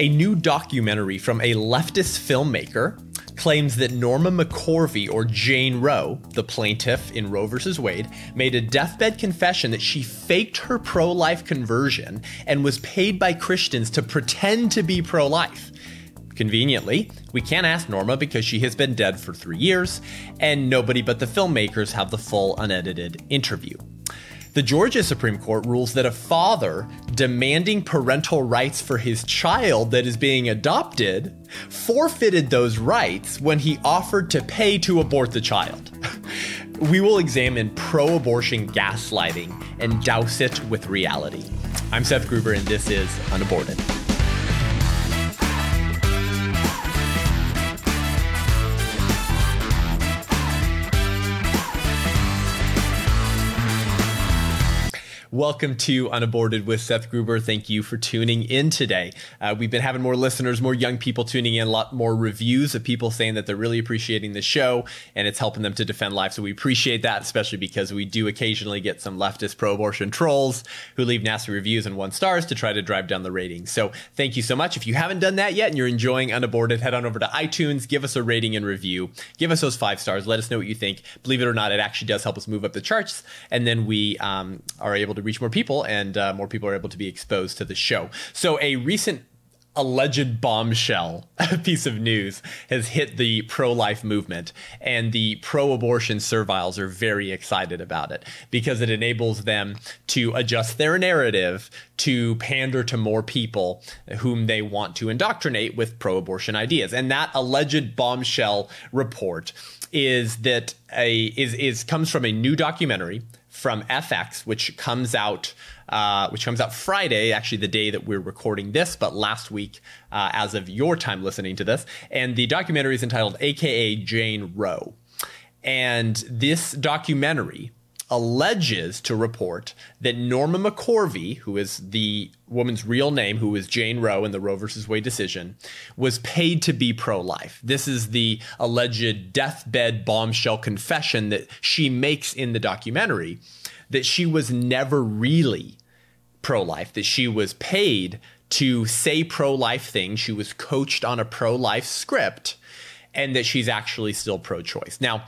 A new documentary from a leftist filmmaker claims that Norma McCorvey, or Jane Roe, the plaintiff in Roe v. Wade, made a deathbed confession that she faked her pro life conversion and was paid by Christians to pretend to be pro life. Conveniently, we can't ask Norma because she has been dead for three years, and nobody but the filmmakers have the full unedited interview. The Georgia Supreme Court rules that a father demanding parental rights for his child that is being adopted forfeited those rights when he offered to pay to abort the child. we will examine pro abortion gaslighting and douse it with reality. I'm Seth Gruber, and this is Unaborted. Welcome to Unaborted with Seth Gruber. Thank you for tuning in today. Uh, we've been having more listeners, more young people tuning in, a lot more reviews of people saying that they're really appreciating the show and it's helping them to defend life. So we appreciate that, especially because we do occasionally get some leftist pro abortion trolls who leave nasty reviews and one stars to try to drive down the ratings. So thank you so much. If you haven't done that yet and you're enjoying Unaborted, head on over to iTunes, give us a rating and review, give us those five stars, let us know what you think. Believe it or not, it actually does help us move up the charts. And then we um, are able to to reach more people, and uh, more people are able to be exposed to the show. So, a recent alleged bombshell piece of news has hit the pro life movement, and the pro abortion serviles are very excited about it because it enables them to adjust their narrative to pander to more people whom they want to indoctrinate with pro abortion ideas. And that alleged bombshell report is that a is is comes from a new documentary from FX, which comes out uh, which comes out Friday, actually the day that we're recording this, but last week uh, as of your time listening to this. And the documentary is entitled AKA Jane Roe. And this documentary alleges to report that Norma McCorvey, who is the woman's real name, who was Jane Roe in the Roe versus Wade decision, was paid to be pro life. This is the alleged deathbed bombshell confession that she makes in the documentary that she was never really pro life, that she was paid to say pro life things. She was coached on a pro life script, and that she's actually still pro choice. Now,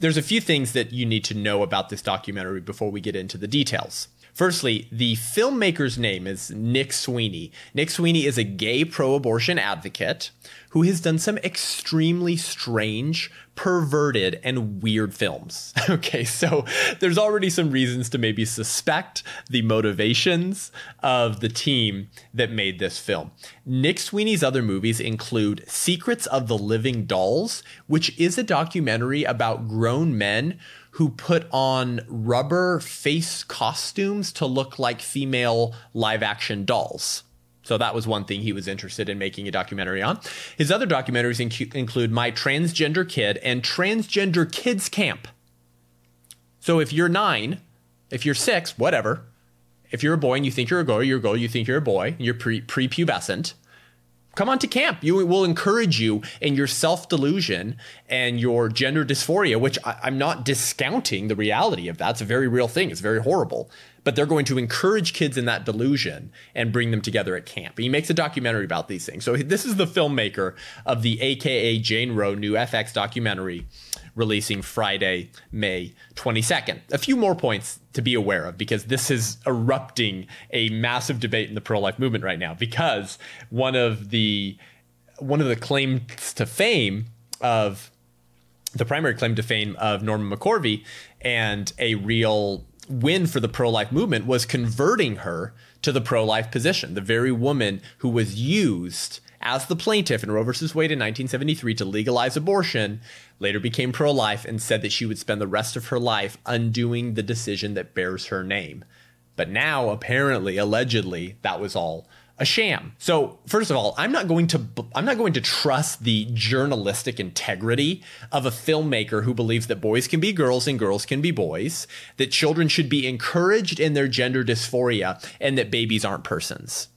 there's a few things that you need to know about this documentary before we get into the details. Firstly, the filmmaker's name is Nick Sweeney. Nick Sweeney is a gay pro abortion advocate who has done some extremely strange, perverted, and weird films. okay, so there's already some reasons to maybe suspect the motivations of the team that made this film. Nick Sweeney's other movies include Secrets of the Living Dolls, which is a documentary about grown men who put on rubber face costumes to look like female live action dolls. So that was one thing he was interested in making a documentary on. His other documentaries inc- include My Transgender Kid and Transgender Kids Camp. So if you're nine, if you're six, whatever, if you're a boy and you think you're a girl, you're a girl, you think you're a boy, you're pre prepubescent, come on to camp. You will encourage you in your self delusion and your gender dysphoria, which I, am not discounting the reality of that. It's a very real thing. It's very horrible. But they're going to encourage kids in that delusion and bring them together at camp. He makes a documentary about these things. So this is the filmmaker of the AKA Jane Roe new FX documentary releasing Friday, May 22nd. A few more points to be aware of because this is erupting a massive debate in the pro life movement right now because one of the one of the claims to fame of the primary claim to fame of Norma McCorvey and a real win for the pro life movement was converting her to the pro life position, the very woman who was used as the plaintiff in Roe v. Wade in 1973 to legalize abortion, later became pro life and said that she would spend the rest of her life undoing the decision that bears her name. But now, apparently, allegedly, that was all a sham. So, first of all, I'm not going to I'm not going to trust the journalistic integrity of a filmmaker who believes that boys can be girls and girls can be boys, that children should be encouraged in their gender dysphoria and that babies aren't persons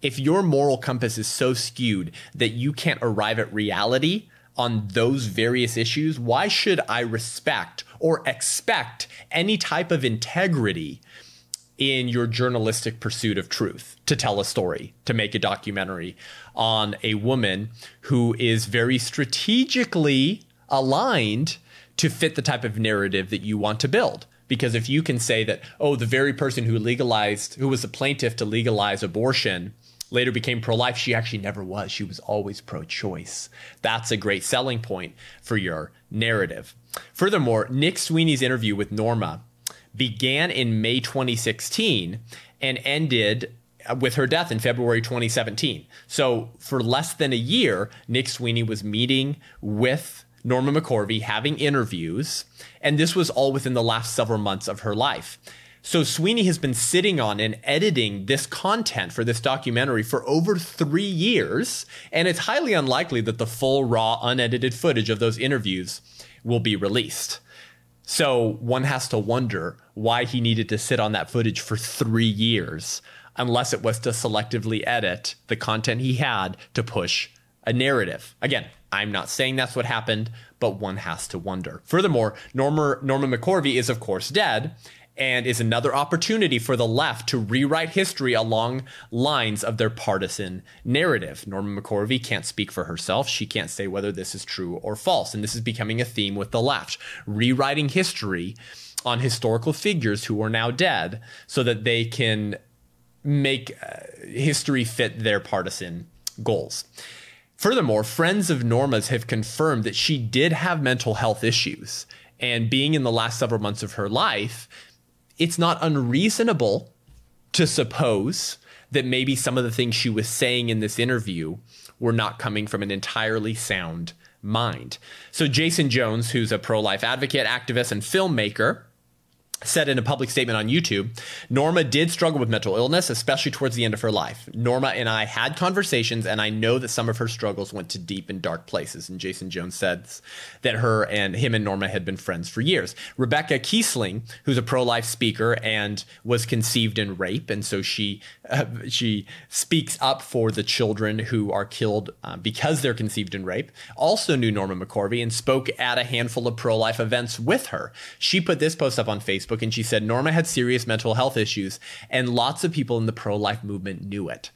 if your moral compass is so skewed that you can't arrive at reality on those various issues, why should I respect or expect any type of integrity in your journalistic pursuit of truth to tell a story, to make a documentary on a woman who is very strategically aligned to fit the type of narrative that you want to build. Because if you can say that, oh, the very person who legalized, who was the plaintiff to legalize abortion, later became pro life, she actually never was. She was always pro choice. That's a great selling point for your narrative. Furthermore, Nick Sweeney's interview with Norma began in May 2016 and ended with her death in February 2017. So, for less than a year, Nick Sweeney was meeting with Norma McCorvey, having interviews, and this was all within the last several months of her life. So Sweeney has been sitting on and editing this content for this documentary for over three years, and it's highly unlikely that the full, raw, unedited footage of those interviews will be released. So one has to wonder why he needed to sit on that footage for three years, unless it was to selectively edit the content he had to push a narrative. Again, I'm not saying that's what happened, but one has to wonder. Furthermore, Norma, Norma McCorvey is, of course, dead, and is another opportunity for the left to rewrite history along lines of their partisan narrative. Norma McCorvey can't speak for herself. She can't say whether this is true or false. And this is becoming a theme with the left, rewriting history on historical figures who are now dead so that they can make uh, history fit their partisan goals. Furthermore, friends of Norma's have confirmed that she did have mental health issues. And being in the last several months of her life, it's not unreasonable to suppose that maybe some of the things she was saying in this interview were not coming from an entirely sound mind. So, Jason Jones, who's a pro life advocate, activist, and filmmaker, said in a public statement on YouTube, Norma did struggle with mental illness, especially towards the end of her life. Norma and I had conversations, and I know that some of her struggles went to deep and dark places. And Jason Jones says that her and him and Norma had been friends for years. Rebecca Kiesling, who's a pro-life speaker and was conceived in rape, and so she uh, she speaks up for the children who are killed uh, because they're conceived in rape. Also knew Norma McCorvey and spoke at a handful of pro-life events with her. She put this post up on Facebook Facebook and she said Norma had serious mental health issues and lots of people in the pro life movement knew it.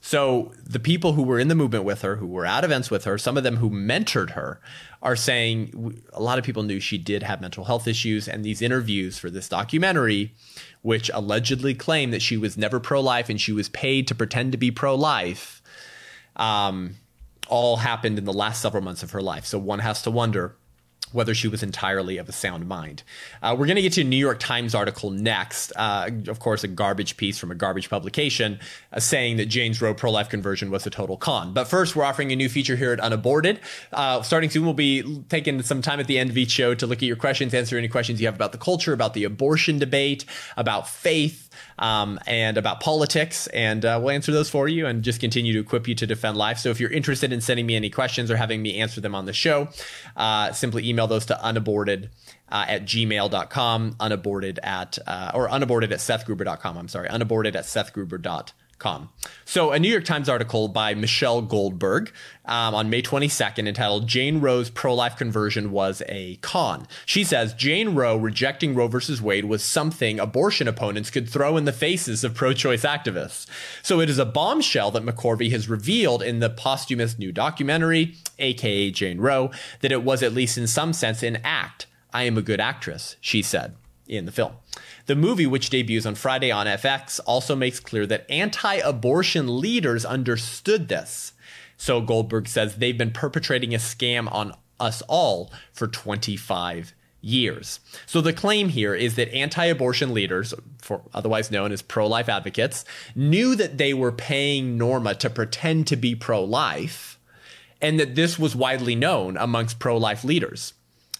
So the people who were in the movement with her, who were at events with her, some of them who mentored her, are saying a lot of people knew she did have mental health issues. And these interviews for this documentary, which allegedly claim that she was never pro life and she was paid to pretend to be pro life, um, all happened in the last several months of her life. So one has to wonder whether she was entirely of a sound mind. Uh, we're going to get to a New York Times article next, uh, of course, a garbage piece from a garbage publication uh, saying that Jane's Roe pro life conversion was a total con. But first, we're offering a new feature here at Unaborted. Uh, starting soon, we'll be taking some time at the end of each show to look at your questions, answer any questions you have about the culture, about the abortion debate, about faith um, and about politics. And uh, we'll answer those for you and just continue to equip you to defend life. So if you're interested in sending me any questions or having me answer them on the show, uh, simply email those to unaborted uh, at gmail.com, unaborted at, uh, or unaborted at sethgruber.com. I'm sorry, unaborted at sethgruber.com. So, a New York Times article by Michelle Goldberg um, on May 22nd entitled Jane Roe's pro life conversion was a con. She says Jane Roe rejecting Roe versus Wade was something abortion opponents could throw in the faces of pro choice activists. So, it is a bombshell that McCorvey has revealed in the posthumous new documentary, aka Jane Roe, that it was, at least in some sense, an act. I am a good actress, she said in the film. The movie, which debuts on Friday on FX, also makes clear that anti abortion leaders understood this. So Goldberg says they've been perpetrating a scam on us all for 25 years. So the claim here is that anti-abortion leaders, for otherwise known as pro-life advocates, knew that they were paying Norma to pretend to be pro-life and that this was widely known amongst pro-life leaders.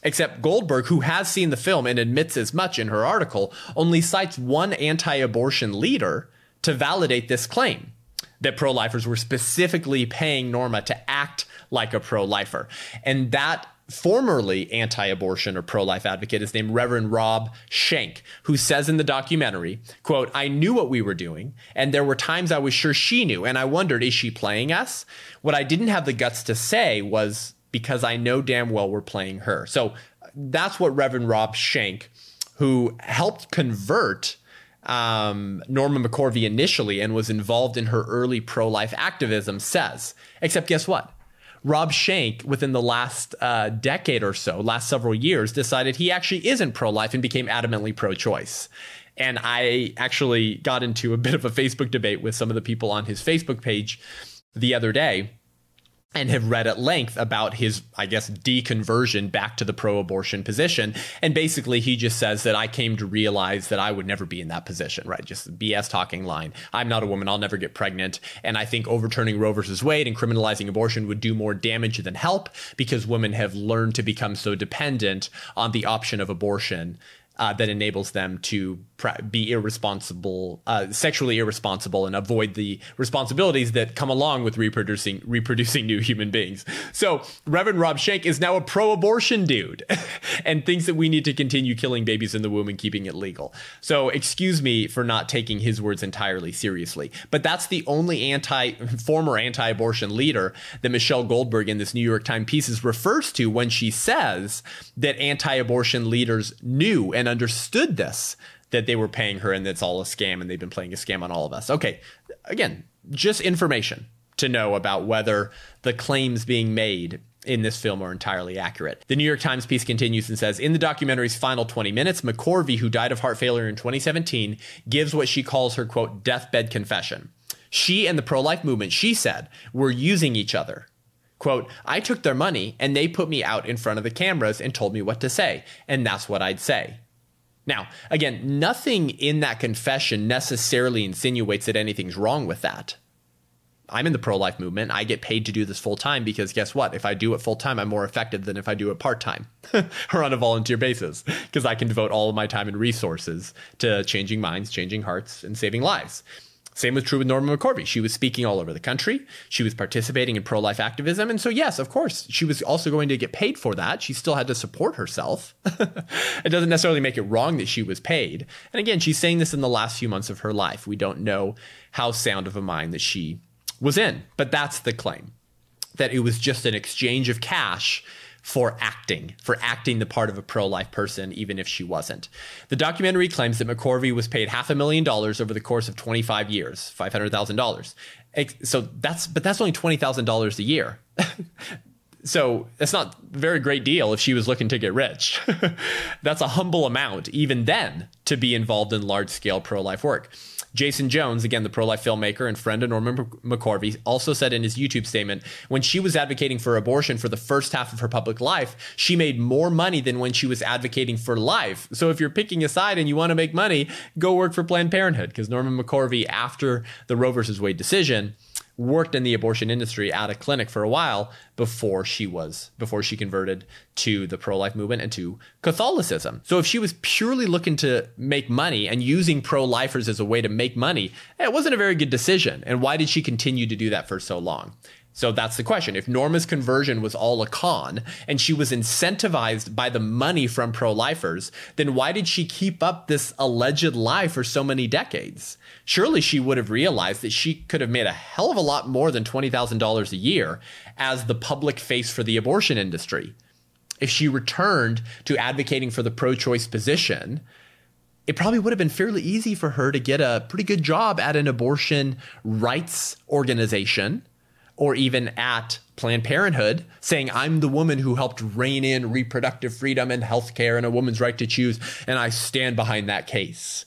Except Goldberg, who has seen the film and admits as much in her article, only cites one anti abortion leader to validate this claim that pro lifers were specifically paying Norma to act like a pro lifer. And that formerly anti-abortion or pro-life advocate is named Reverend Rob Schenck, who says in the documentary, quote, I knew what we were doing, and there were times I was sure she knew, and I wondered, is she playing us? What I didn't have the guts to say was because I know damn well we're playing her. So that's what Reverend Rob Schenck, who helped convert um, Norma McCorvey initially and was involved in her early pro life activism says. Except, guess what? Rob Schenck, within the last uh, decade or so, last several years, decided he actually isn't pro life and became adamantly pro choice. And I actually got into a bit of a Facebook debate with some of the people on his Facebook page the other day and have read at length about his, I guess, deconversion back to the pro abortion position. And basically, he just says that I came to realize that I would never be in that position, right? Just BS talking line. I'm not a woman. I'll never get pregnant. And I think overturning Roe versus Wade and criminalizing abortion would do more damage than help because women have learned to become so dependent on the option of abortion uh, that enables them to be irresponsible, uh, sexually irresponsible, and avoid the responsibilities that come along with reproducing reproducing new human beings. So Reverend Rob Schenck is now a pro-abortion dude, and thinks that we need to continue killing babies in the womb and keeping it legal. So excuse me for not taking his words entirely seriously, but that's the only anti former anti-abortion leader that Michelle Goldberg in this New York Times pieces refers to when she says that anti-abortion leaders knew and understood this that they were paying her and it's all a scam and they've been playing a scam on all of us. Okay, again, just information to know about whether the claims being made in this film are entirely accurate. The New York Times piece continues and says In the documentary's final 20 minutes, McCorvey, who died of heart failure in 2017, gives what she calls her quote, deathbed confession. She and the pro life movement, she said, were using each other. Quote, I took their money and they put me out in front of the cameras and told me what to say, and that's what I'd say. Now, again, nothing in that confession necessarily insinuates that anything's wrong with that. I'm in the pro life movement. I get paid to do this full time because guess what? If I do it full time, I'm more effective than if I do it part time or on a volunteer basis because I can devote all of my time and resources to changing minds, changing hearts, and saving lives. Same was true with Norma McCorvey. She was speaking all over the country. She was participating in pro life activism. And so, yes, of course, she was also going to get paid for that. She still had to support herself. it doesn't necessarily make it wrong that she was paid. And again, she's saying this in the last few months of her life. We don't know how sound of a mind that she was in, but that's the claim that it was just an exchange of cash for acting, for acting the part of a pro life person, even if she wasn't. The documentary claims that McCorvey was paid half a million dollars over the course of 25 years, $500,000. So that's, but that's only $20,000 a year. so it's not a very great deal if she was looking to get rich. that's a humble amount, even then, to be involved in large scale pro life work. Jason Jones, again, the pro life filmmaker and friend of Norma McCorvey, also said in his YouTube statement when she was advocating for abortion for the first half of her public life, she made more money than when she was advocating for life. So if you're picking a side and you want to make money, go work for Planned Parenthood because Norma McCorvey, after the Roe versus Wade decision, worked in the abortion industry at a clinic for a while before she was before she converted to the pro-life movement and to Catholicism. So if she was purely looking to make money and using pro-lifers as a way to make money, it wasn't a very good decision. And why did she continue to do that for so long? So that's the question. If Norma's conversion was all a con and she was incentivized by the money from pro lifers, then why did she keep up this alleged lie for so many decades? Surely she would have realized that she could have made a hell of a lot more than $20,000 a year as the public face for the abortion industry. If she returned to advocating for the pro choice position, it probably would have been fairly easy for her to get a pretty good job at an abortion rights organization or even at Planned Parenthood saying, I'm the woman who helped rein in reproductive freedom and healthcare and a woman's right to choose, and I stand behind that case.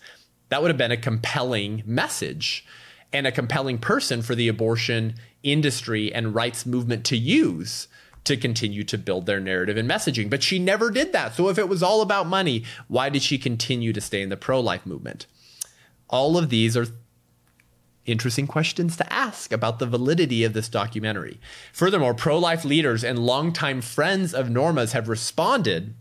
That would have been a compelling message and a compelling person for the abortion industry and rights movement to use to continue to build their narrative and messaging. But she never did that. So if it was all about money, why did she continue to stay in the pro life movement? All of these are interesting questions to ask about the validity of this documentary. Furthermore, pro life leaders and longtime friends of Norma's have responded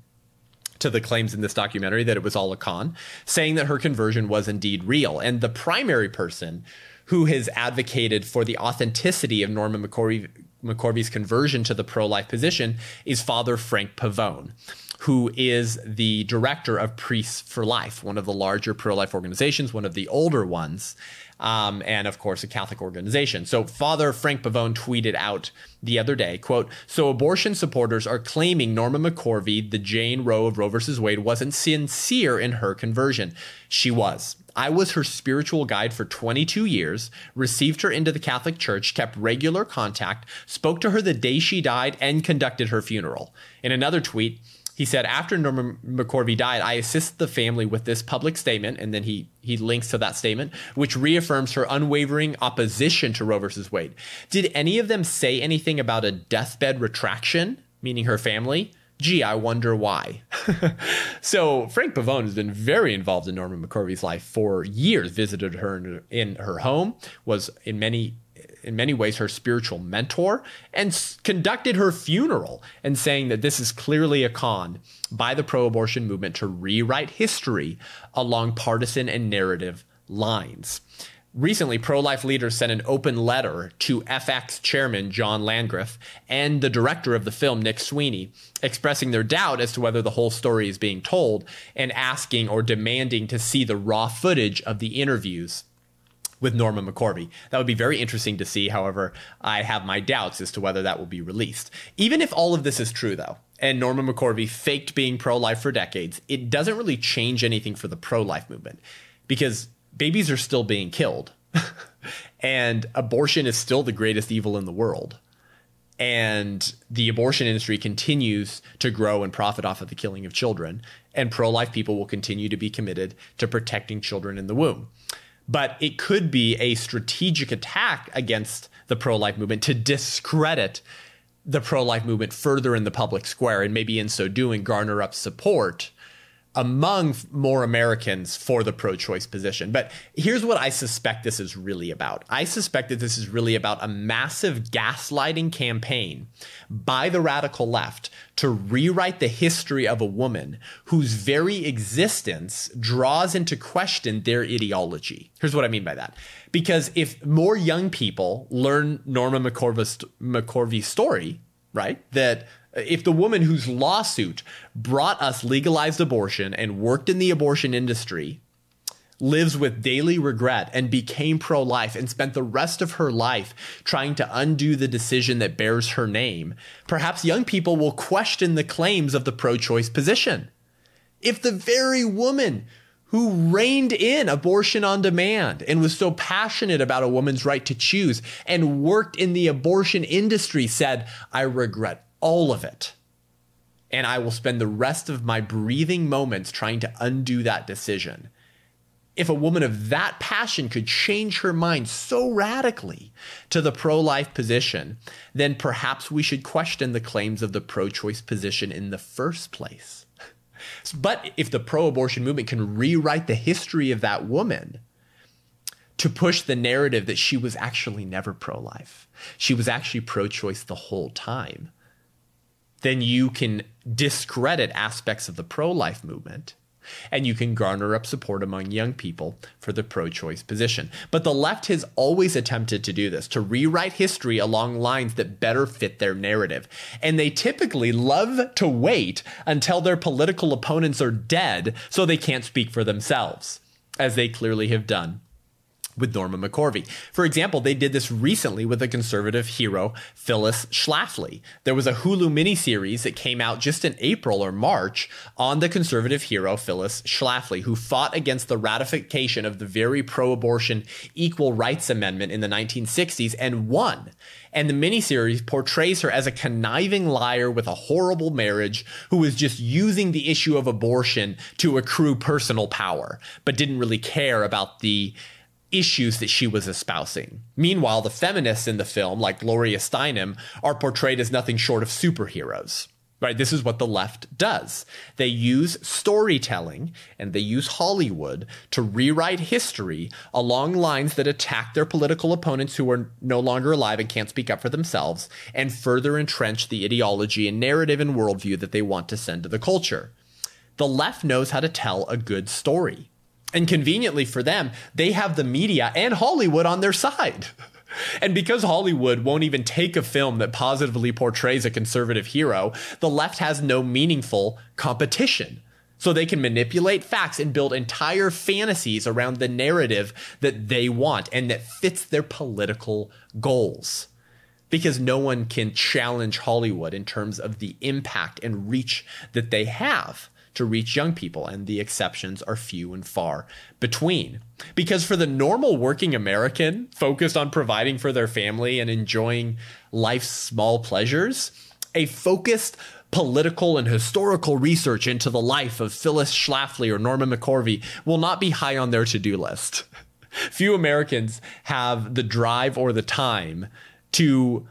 to the claims in this documentary that it was all a con, saying that her conversion was indeed real. And the primary person who has advocated for the authenticity of Norma McCorvey, McCorvey's conversion to the pro life position is Father Frank Pavone who is the director of Priests for Life, one of the larger pro life organizations, one of the older ones um, and of course a Catholic organization. So Father Frank Pavone tweeted out the other day, quote, so abortion supporters are claiming Norma McCorvey, the Jane Roe of Roe versus Wade, wasn't sincere in her conversion. She was. I was her spiritual guide for 22 years, received her into the Catholic Church, kept regular contact, spoke to her the day she died, and conducted her funeral. In another tweet, he said, after Norma McCorvey died, I assist the family with this public statement, and then he he links to that statement, which reaffirms her unwavering opposition to Roe versus Wade. Did any of them say anything about a deathbed retraction, meaning her family? Gee, I wonder why. so Frank Pavone has been very involved in Norma McCorvey's life for years. Visited her in, in her home, was in many in many ways her spiritual mentor and conducted her funeral and saying that this is clearly a con by the pro-abortion movement to rewrite history along partisan and narrative lines. Recently, pro life leaders sent an open letter to FX chairman John Landgraf and the director of the film, Nick Sweeney, expressing their doubt as to whether the whole story is being told and asking or demanding to see the raw footage of the interviews with Norma McCorvey. That would be very interesting to see. However, I have my doubts as to whether that will be released. Even if all of this is true, though, and Norma McCorvey faked being pro life for decades, it doesn't really change anything for the pro life movement because babies are still being killed. and abortion is still the greatest evil in the world. And the abortion industry continues to grow and profit off of the killing of children. And pro life people will continue to be committed to protecting children in the womb but it could be a strategic attack against the pro life movement to discredit the pro life movement further in the public square. And maybe in so doing garner up support among more Americans for the pro choice position. But here's what I suspect this is really about I suspect that this is really about a massive gaslighting campaign by the radical left to rewrite the history of a woman whose very existence draws into question their ideology. Here's what I mean by that. Because if more young people learn Norma McCorvey's, McCorvey's story, right, that if the woman whose lawsuit brought us legalized abortion and worked in the abortion industry lives with daily regret and became pro life and spent the rest of her life trying to undo the decision that bears her name, perhaps young people will question the claims of the pro choice position. If the very woman who reined in abortion on demand and was so passionate about a woman's right to choose and worked in the abortion industry said, I regret all of it. And I will spend the rest of my breathing moments trying to undo that decision. If a woman of that passion could change her mind so radically to the pro life position, then perhaps we should question the claims of the pro choice position in the first place. But if the pro abortion movement can rewrite the history of that woman to push the narrative that she was actually never pro life, she was actually pro choice the whole time, then you can discredit aspects of the pro life movement and you can garner up support among young people for the pro choice position. But the left has always attempted to do this, to rewrite history along lines that better fit their narrative. And they typically love to wait until their political opponents are dead so they can't speak for themselves, as they clearly have done with Norma McCorvey. For example, they did this recently with the conservative hero Phyllis Schlafly. There was a Hulu miniseries that came out just in April or March on the conservative hero Phyllis Schlafly, who fought against the ratification of the very pro abortion Equal Rights Amendment in the 1960s and won. And the miniseries portrays her as a conniving liar with a horrible marriage who was just using the issue of abortion to accrue personal power, but didn't really care about the issues that she was espousing. Meanwhile, the feminists in the film, like Gloria Steinem, are portrayed as nothing short of superheroes. Right? This is what the left does. They use storytelling and they use Hollywood to rewrite history along lines that attack their political opponents who are no longer alive and can't speak up for themselves and further entrench the ideology and narrative and worldview that they want to send to the culture. The left knows how to tell a good story. And conveniently for them, they have the media and Hollywood on their side. And because Hollywood won't even take a film that positively portrays a conservative hero, the left has no meaningful competition. So they can manipulate facts and build entire fantasies around the narrative that they want and that fits their political goals. Because no one can challenge Hollywood in terms of the impact and reach that they have to reach young people, and the exceptions are few and far between. Because for the normal working American focused on providing for their family and enjoying life's small pleasures, a focused political and historical research into the life of Phyllis Schlafly or Norma McCorvey will not be high on their to do list. Few Americans have the drive or the time to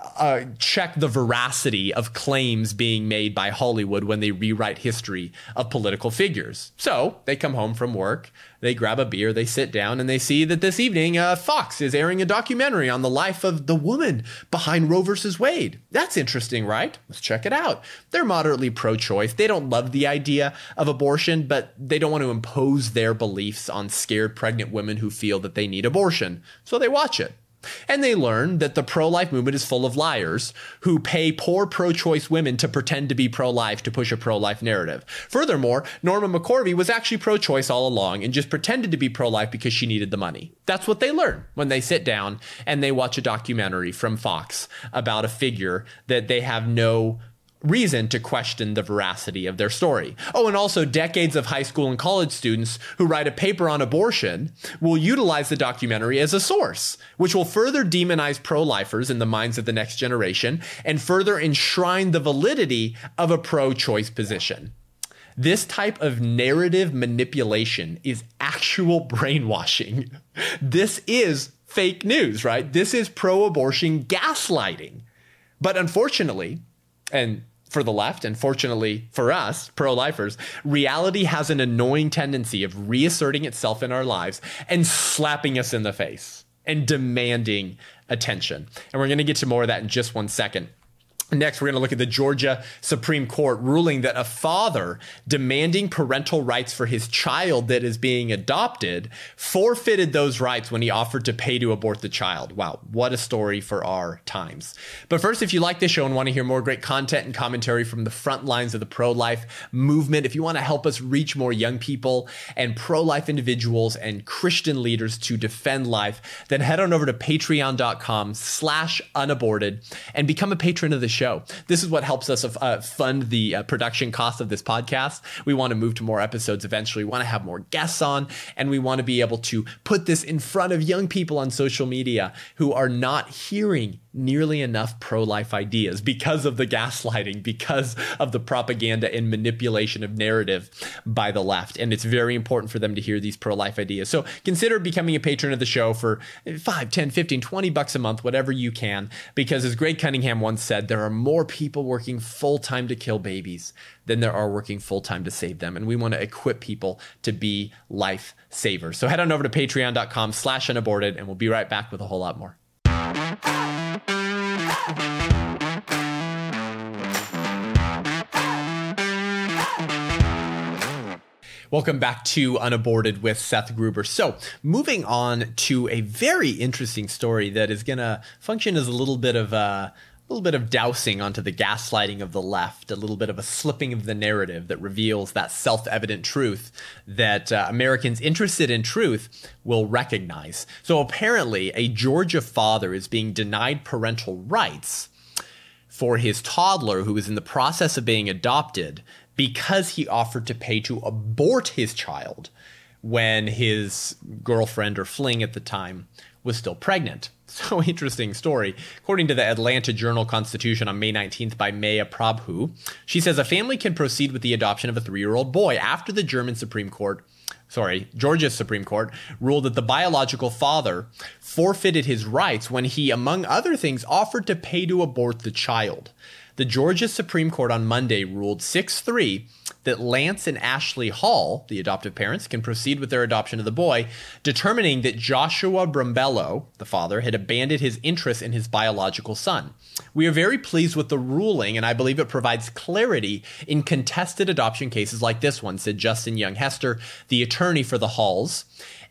uh, check the veracity of claims being made by Hollywood when they rewrite history of political figures. So they come home from work, they grab a beer, they sit down, and they see that this evening uh, Fox is airing a documentary on the life of the woman behind Roe versus Wade. That's interesting, right? Let's check it out. They're moderately pro choice. They don't love the idea of abortion, but they don't want to impose their beliefs on scared pregnant women who feel that they need abortion. So they watch it. And they learn that the pro life movement is full of liars who pay poor pro choice women to pretend to be pro life to push a pro life narrative. Furthermore, Norma McCorvey was actually pro choice all along and just pretended to be pro life because she needed the money. That's what they learn when they sit down and they watch a documentary from Fox about a figure that they have no reason to question the veracity of their story. Oh, and also decades of high school and college students who write a paper on abortion will utilize the documentary as a source, which will further demonize pro-lifers in the minds of the next generation and further enshrine the validity of a pro-choice position. This type of narrative manipulation is actual brainwashing. This is fake news, right? This is pro abortion gaslighting. But unfortunately, and for the left, and fortunately for us, pro lifers, reality has an annoying tendency of reasserting itself in our lives and slapping us in the face and demanding attention. And we're going to get to more of that in just one second. Next, we're going to look at the Georgia Supreme Court ruling that a father demanding parental rights for his child that is being adopted forfeited those rights when he offered to pay to abort the child. Wow, what a story for our times. But first, if you like this show and want to hear more great content and commentary from the front lines of the pro life movement, if you want to help us reach more young people and pro life individuals and Christian leaders to defend life, then head on over to patreon.com slash unaborted and become a patron of the show show. This is what helps us uh, fund the uh, production cost of this podcast. We want to move to more episodes eventually. We want to have more guests on, and we want to be able to put this in front of young people on social media who are not hearing nearly enough pro life ideas because of the gaslighting, because of the propaganda and manipulation of narrative by the left. And it's very important for them to hear these pro life ideas. So consider becoming a patron of the show for 5, 10, 15, 20 bucks a month, whatever you can, because as Greg Cunningham once said, there are more people working full time to kill babies than there are working full time to save them. And we want to equip people to be life savers. So head on over to patreon.com slash unaborted and we'll be right back with a whole lot more. Welcome back to Unaborted with Seth Gruber. So, moving on to a very interesting story that is going to function as a little bit of a, a little bit of dousing onto the gaslighting of the left, a little bit of a slipping of the narrative that reveals that self evident truth that uh, Americans interested in truth will recognize. So, apparently, a Georgia father is being denied parental rights for his toddler who is in the process of being adopted because he offered to pay to abort his child when his girlfriend or fling at the time was still pregnant. So interesting story. According to the Atlanta Journal Constitution on May 19th by Maya Prabhu, she says a family can proceed with the adoption of a three year old boy after the German Supreme Court sorry, Georgia's Supreme Court ruled that the biological father forfeited his rights when he, among other things, offered to pay to abort the child. The Georgia Supreme Court on Monday ruled 6 3 that Lance and Ashley Hall, the adoptive parents, can proceed with their adoption of the boy, determining that Joshua Brumbelow, the father, had abandoned his interest in his biological son. We are very pleased with the ruling, and I believe it provides clarity in contested adoption cases like this one, said Justin Young Hester, the attorney for the Halls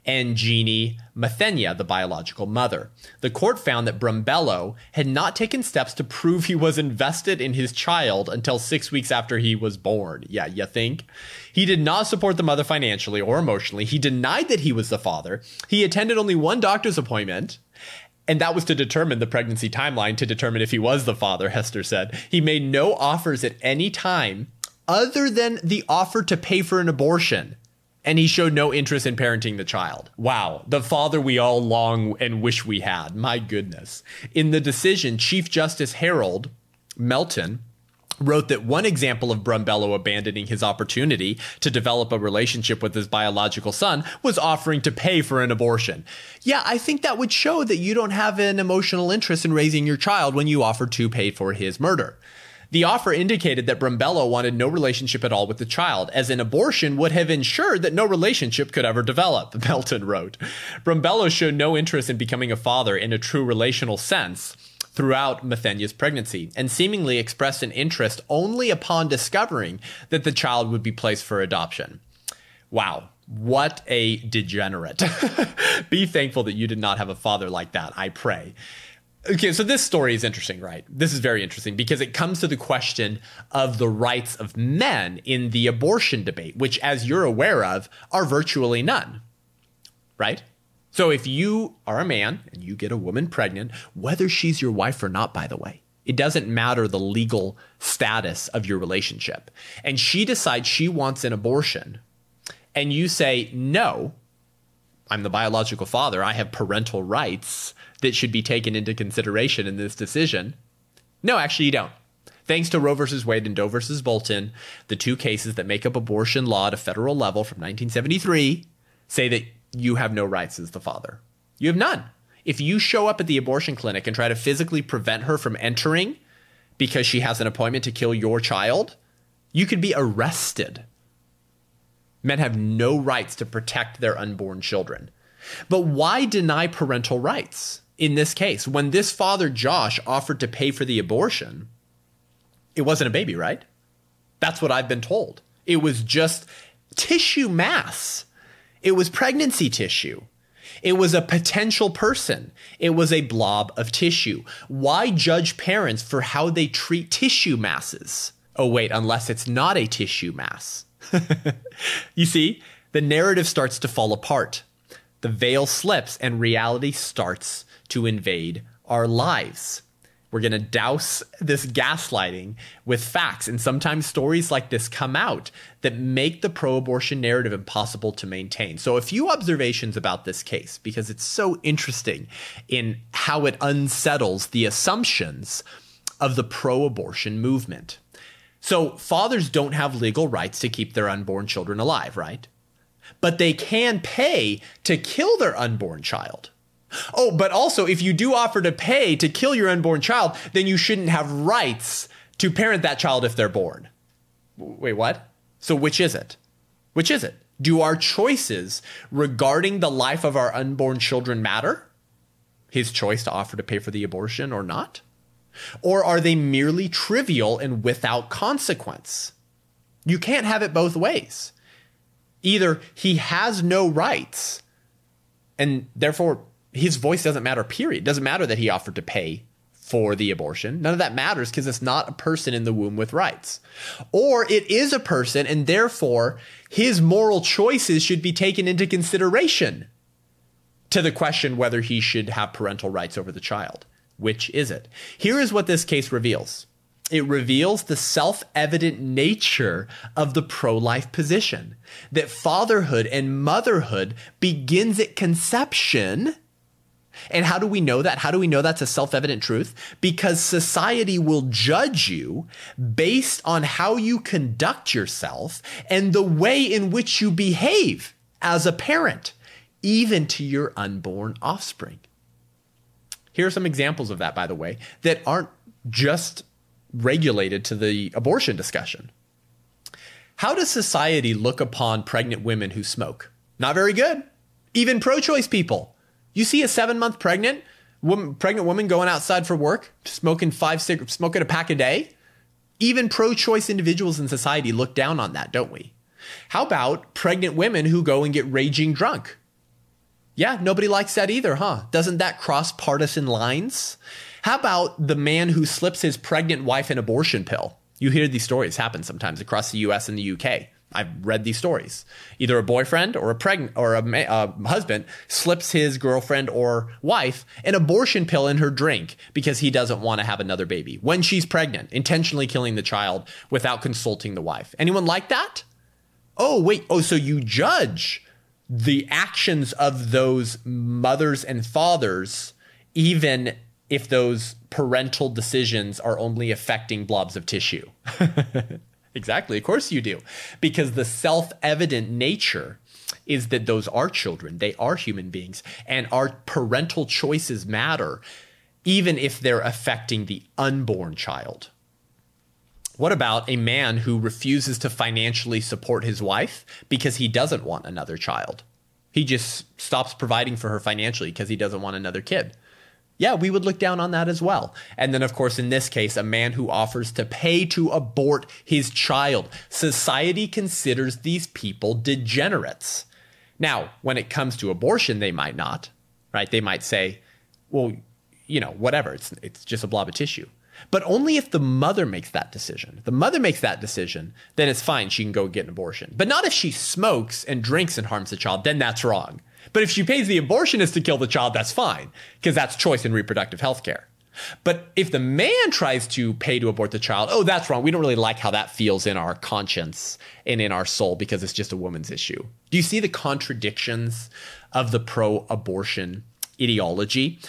and Jeannie Mathenia, the biological mother. The court found that Brumbelow had not taken steps to prove he was invested in his child until six weeks after he was born. Yeah, you think? He did not support the mother financially or emotionally. He denied that he was the father. He attended only one doctor's appointment. And that was to determine the pregnancy timeline to determine if he was the father, Hester said. He made no offers at any time other than the offer to pay for an abortion. And he showed no interest in parenting the child. Wow, the father we all long and wish we had. My goodness. In the decision, Chief Justice Harold Melton wrote that one example of Brumbelow abandoning his opportunity to develop a relationship with his biological son was offering to pay for an abortion. Yeah, I think that would show that you don't have an emotional interest in raising your child when you offer to pay for his murder. The offer indicated that Brumbelow wanted no relationship at all with the child, as an abortion would have ensured that no relationship could ever develop, Melton wrote. Brumbelow showed no interest in becoming a father in a true relational sense throughout Mathenia's pregnancy and seemingly expressed an interest only upon discovering that the child would be placed for adoption. Wow, what a degenerate. be thankful that you did not have a father like that, I pray. Okay, so this story is interesting, right? This is very interesting because it comes to the question of the rights of men in the abortion debate, which, as you're aware of, are virtually none, right? So if you are a man and you get a woman pregnant, whether she's your wife or not, by the way, it doesn't matter the legal status of your relationship. And she decides she wants an abortion. And you say, no, I'm the biological father. I have parental rights that should be taken into consideration in this decision. No, actually, you don't. Thanks to Roe versus Wade and Doe versus Bolton, the two cases that make up abortion law at a federal level from 1973 say that you have no rights as the father. You have none. If you show up at the abortion clinic and try to physically prevent her from entering because she has an appointment to kill your child, you could be arrested. Men have no rights to protect their unborn children. But why deny parental rights in this case? When this father, Josh, offered to pay for the abortion, it wasn't a baby, right? That's what I've been told. It was just tissue mass it was pregnancy tissue. It was a potential person. It was a blob of tissue. Why judge parents for how they treat tissue masses? Oh, wait, unless it's not a tissue mass. you see, the narrative starts to fall apart. The veil slips and reality starts to invade our lives. We're going to douse this gaslighting with facts. And sometimes stories like this come out that make the pro abortion narrative impossible to maintain. So, a few observations about this case, because it's so interesting in how it unsettles the assumptions of the pro abortion movement. So, fathers don't have legal rights to keep their unborn children alive, right? But they can pay to kill their unborn child. Oh, but also, if you do offer to pay to kill your unborn child, then you shouldn't have rights to parent that child if they're born. Wait, what? So, which is it? Which is it? Do our choices regarding the life of our unborn children matter? His choice to offer to pay for the abortion or not? Or are they merely trivial and without consequence? You can't have it both ways. Either he has no rights and therefore his voice doesn't matter, period. It doesn't matter that he offered to pay for the abortion. None of that matters because it's not a person in the womb with rights. Or it is a person, and therefore his moral choices should be taken into consideration to the question whether he should have parental rights over the child. Which is it? Here is what this case reveals it reveals the self evident nature of the pro life position that fatherhood and motherhood begins at conception and how do we know that? How do we know that's a self evident truth? Because society will judge you based on how you conduct yourself and the way in which you behave as a parent, even to your unborn offspring. Here are some examples of that, by the way, that aren't just regulated to the abortion discussion. How does society look upon pregnant women who smoke? Not very good. Even pro choice people you see a seven month pregnant woman, pregnant woman going outside for work, smoking five cigarettes, smoking a pack a day. Even pro choice individuals in society look down on that, don't we? How about pregnant women who go and get raging drunk? Yeah, nobody likes that either, huh? Doesn't that cross partisan lines? How about the man who slips his pregnant wife an abortion pill? You hear these stories happen sometimes across the US and the UK. I've read these stories. Either a boyfriend or a pregnant or a, a, uh, husband slips his girlfriend or wife an abortion pill in her drink because he doesn't want to have another baby when she's pregnant, intentionally killing the child without consulting the wife. Anyone like that? Oh, wait. Oh, so you judge the actions of those mothers and fathers even if those parental decisions are only affecting blobs of tissue. exactly. Of course you do. Because the self evident nature is that those are children, they are human beings, and our parental choices matter, even if they're affecting the unborn child. What about a man who refuses to financially support his wife because he doesn't want another child? He just stops providing for her financially because he doesn't want another kid yeah, we would look down on that as well. And then, of course, in this case, a man who offers to pay to abort his child. Society considers these people degenerates. Now, when it comes to abortion, they might not, right? They might say, well, you know, whatever, it's, it's just a blob of tissue. But only if the mother makes that decision. If the mother makes that decision, then it's fine. She can go get an abortion. But not if she smokes and drinks and harms the child, then that's wrong. But if she pays the abortionist to kill the child, that's fine, because that's choice in reproductive health care. But if the man tries to pay to abort the child, oh, that's wrong. We don't really like how that feels in our conscience and in our soul because it's just a woman's issue. Do you see the contradictions of the pro abortion ideology?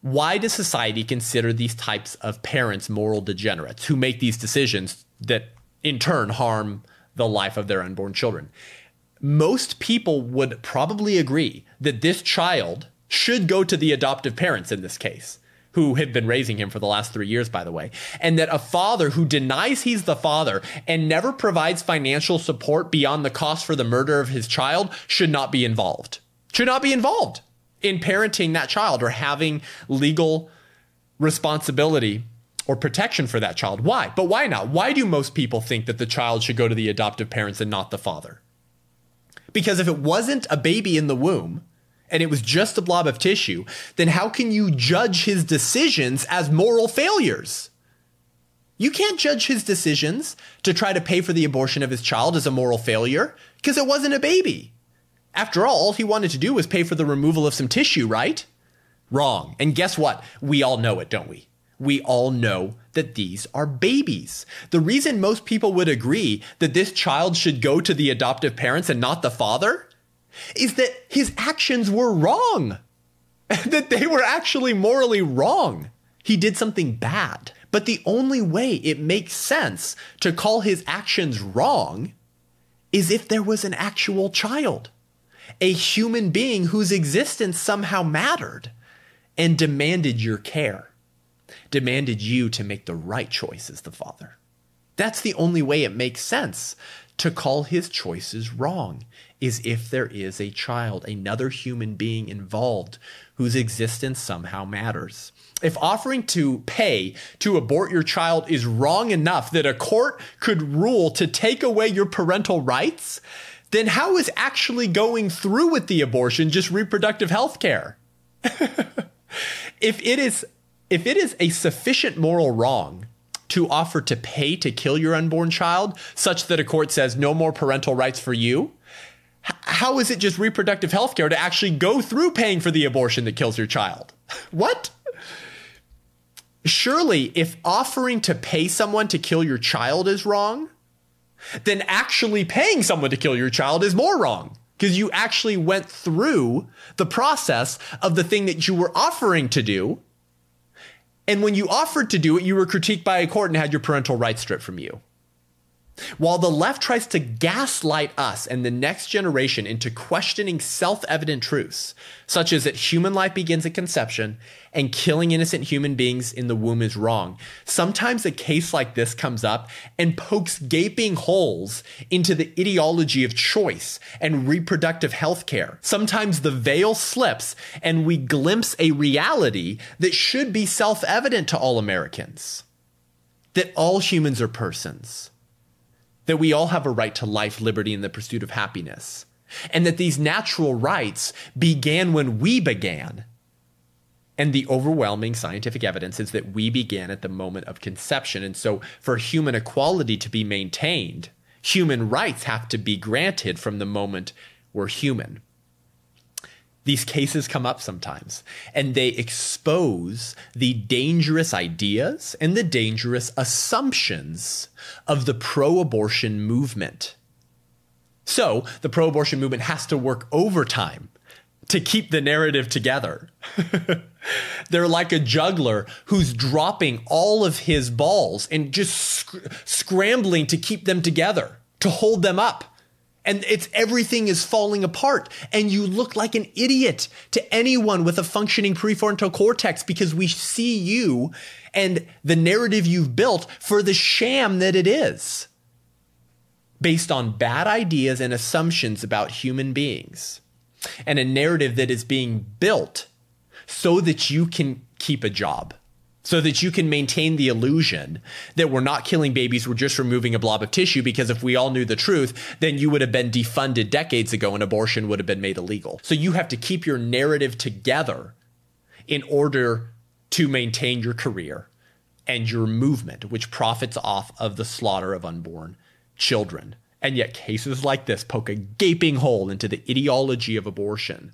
Why does society consider these types of parents moral degenerates who make these decisions that in turn harm the life of their unborn children? Most people would probably agree that this child should go to the adoptive parents in this case, who have been raising him for the last three years, by the way, and that a father who denies he's the father and never provides financial support beyond the cost for the murder of his child should not be involved. Should not be involved in parenting that child or having legal responsibility or protection for that child. Why? But why not? Why do most people think that the child should go to the adoptive parents and not the father? Because if it wasn't a baby in the womb and it was just a blob of tissue, then how can you judge his decisions as moral failures? You can't judge his decisions to try to pay for the abortion of his child as a moral failure because it wasn't a baby. After all, all he wanted to do was pay for the removal of some tissue, right? Wrong. And guess what? We all know it, don't we? we all know that these are babies. The reason most people would agree that this child should go to the adoptive parents and not the father is that his actions were wrong, that they were actually morally wrong. He did something bad. But the only way it makes sense to call his actions wrong is if there was an actual child, a human being whose existence somehow mattered and demanded your care demanded you to make the right choice as the father. That's the only way it makes sense to call his choices wrong is if there is a child, another human being involved whose existence somehow matters. If offering to pay to abort your child is wrong enough that a court could rule to take away your parental rights, then how is actually going through with the abortion just reproductive health care? if it is if it is a sufficient moral wrong to offer to pay to kill your unborn child, such that a court says no more parental rights for you, how is it just reproductive health care to actually go through paying for the abortion that kills your child? What? Surely, if offering to pay someone to kill your child is wrong, then actually paying someone to kill your child is more wrong because you actually went through the process of the thing that you were offering to do and when you offered to do it, you were critiqued by a court and had your parental rights stripped from you. While the left tries to gaslight us and the next generation into questioning self evident truths, such as that human life begins at conception and killing innocent human beings in the womb is wrong, sometimes a case like this comes up and pokes gaping holes into the ideology of choice and reproductive health care. Sometimes the veil slips and we glimpse a reality that should be self evident to all Americans that all humans are persons that we all have a right to life, liberty, and the pursuit of happiness. And that these natural rights began when we began. And the overwhelming scientific evidence is that we began at the moment of conception. And so, for human equality to be maintained, human rights have to be granted from the moment we're human. These cases come up sometimes, and they expose the dangerous ideas and the dangerous assumptions of the pro abortion movement. So, the pro abortion movement has to work overtime to keep the narrative together. They're like a juggler who's dropping all of his balls and just sc- scrambling to keep them together, to hold them up. And it's everything is falling apart. And you look like an idiot to anyone with a functioning prefrontal cortex because we see you and the narrative you've built for the sham that it is based on bad ideas and assumptions about human beings and a narrative that is being built so that you can keep a job, so that you can maintain the illusion that we're not killing babies, we're just removing a blob of tissue. Because if we all knew the truth, then you would have been defunded decades ago and abortion would have been made illegal. So you have to keep your narrative together in order to maintain your career and your movement, which profits off of the slaughter of unborn children. And yet, cases like this poke a gaping hole into the ideology of abortion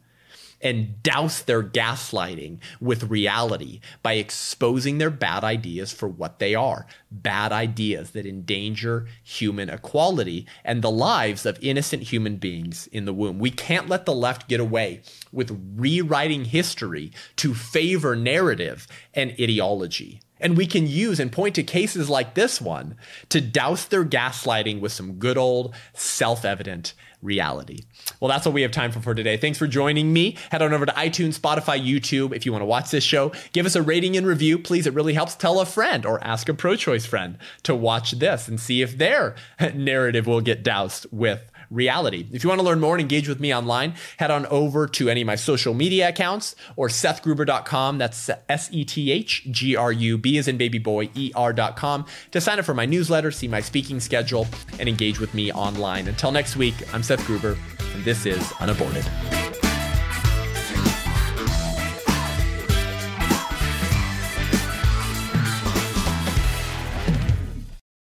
and douse their gaslighting with reality by exposing their bad ideas for what they are bad ideas that endanger human equality and the lives of innocent human beings in the womb. We can't let the left get away with rewriting history to favor narrative and ideology. And we can use and point to cases like this one to douse their gaslighting with some good old self evident reality. Well, that's what we have time for for today. Thanks for joining me. Head on over to iTunes, Spotify, YouTube. If you want to watch this show, give us a rating and review, please. It really helps. Tell a friend or ask a pro choice friend to watch this and see if their narrative will get doused with reality. If you want to learn more and engage with me online, head on over to any of my social media accounts or sethgruber.com. That's S E T H G R U B as in baby boy, E R.com to sign up for my newsletter, see my speaking schedule, and engage with me online. Until next week, I'm Seth Gruber, and this is Unaborted.